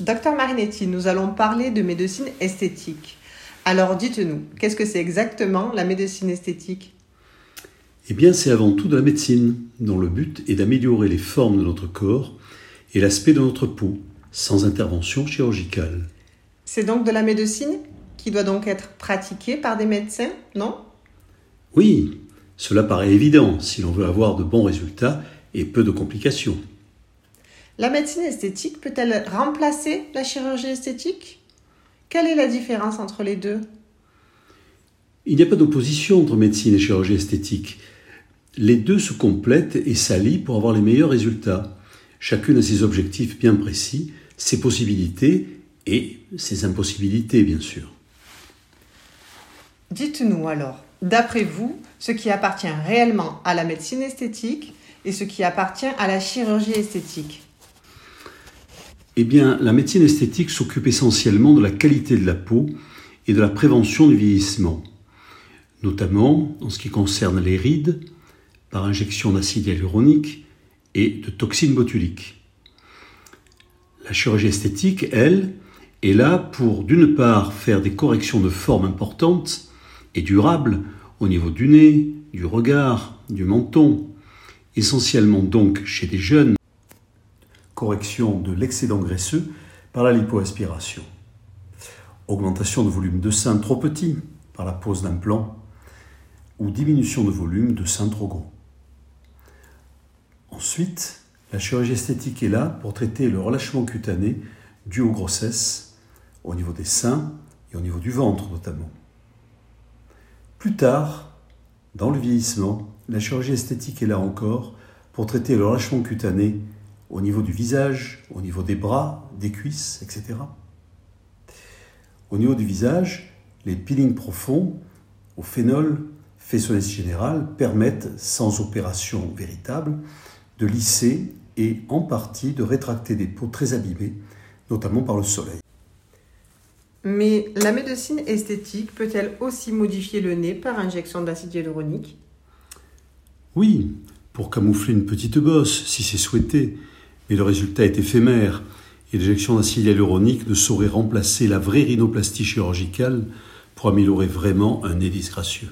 Docteur Marinetti, nous allons parler de médecine esthétique. Alors dites-nous, qu'est-ce que c'est exactement la médecine esthétique? Eh bien, c'est avant tout de la médecine, dont le but est d'améliorer les formes de notre corps et l'aspect de notre peau, sans intervention chirurgicale. C'est donc de la médecine qui doit donc être pratiquée par des médecins, non? Oui, cela paraît évident si l'on veut avoir de bons résultats et peu de complications. La médecine esthétique peut-elle remplacer la chirurgie esthétique? Quelle est la différence entre les deux? Il n'y a pas d'opposition entre médecine et chirurgie esthétique. Les deux se complètent et s'allient pour avoir les meilleurs résultats. Chacune a ses objectifs bien précis, ses possibilités et ses impossibilités, bien sûr. Dites-nous alors, d'après vous, ce qui appartient réellement à la médecine esthétique et ce qui appartient à la chirurgie esthétique Eh la médecine esthétique s'occupe essentiellement de la qualité de la peau et de la prévention du vieillissement, notamment en ce qui concerne les rides, par injection d'acide hyaluronique et de toxines botuliques. La chirurgie esthétique, elle, est là pour, d'une part, faire des corrections de forme importantes et durables au niveau du nez, du regard, du menton, essentiellement donc chez des jeunes. Correction de l'excédent graisseux par la lipoaspiration. Augmentation de volume de sein trop petit par la pose d'implant ou diminution de volume de sein trop gros. Ensuite, la chirurgie esthétique est là pour traiter le relâchement cutané dû aux grossesses, au niveau des seins et au niveau du ventre notamment. Plus tard, dans le vieillissement, la chirurgie esthétique est là encore pour traiter le relâchement cutané au niveau du visage, au niveau des bras, des cuisses, etc. Au niveau du visage, les peelings profonds au phénol, faisonnesse générale, permettent, sans opération véritable, de lisser et en partie de rétracter des peaux très abîmées, notamment par le soleil. Mais la médecine esthétique peut-elle aussi modifier le nez par injection d'acide hyaluronique? Oui, pour camoufler une petite bosse, si c'est souhaité, mais le résultat est éphémère et l'injection d'acide hyaluronique ne saurait remplacer la vraie rhinoplastie chirurgicale pour améliorer vraiment un nez disgracieux.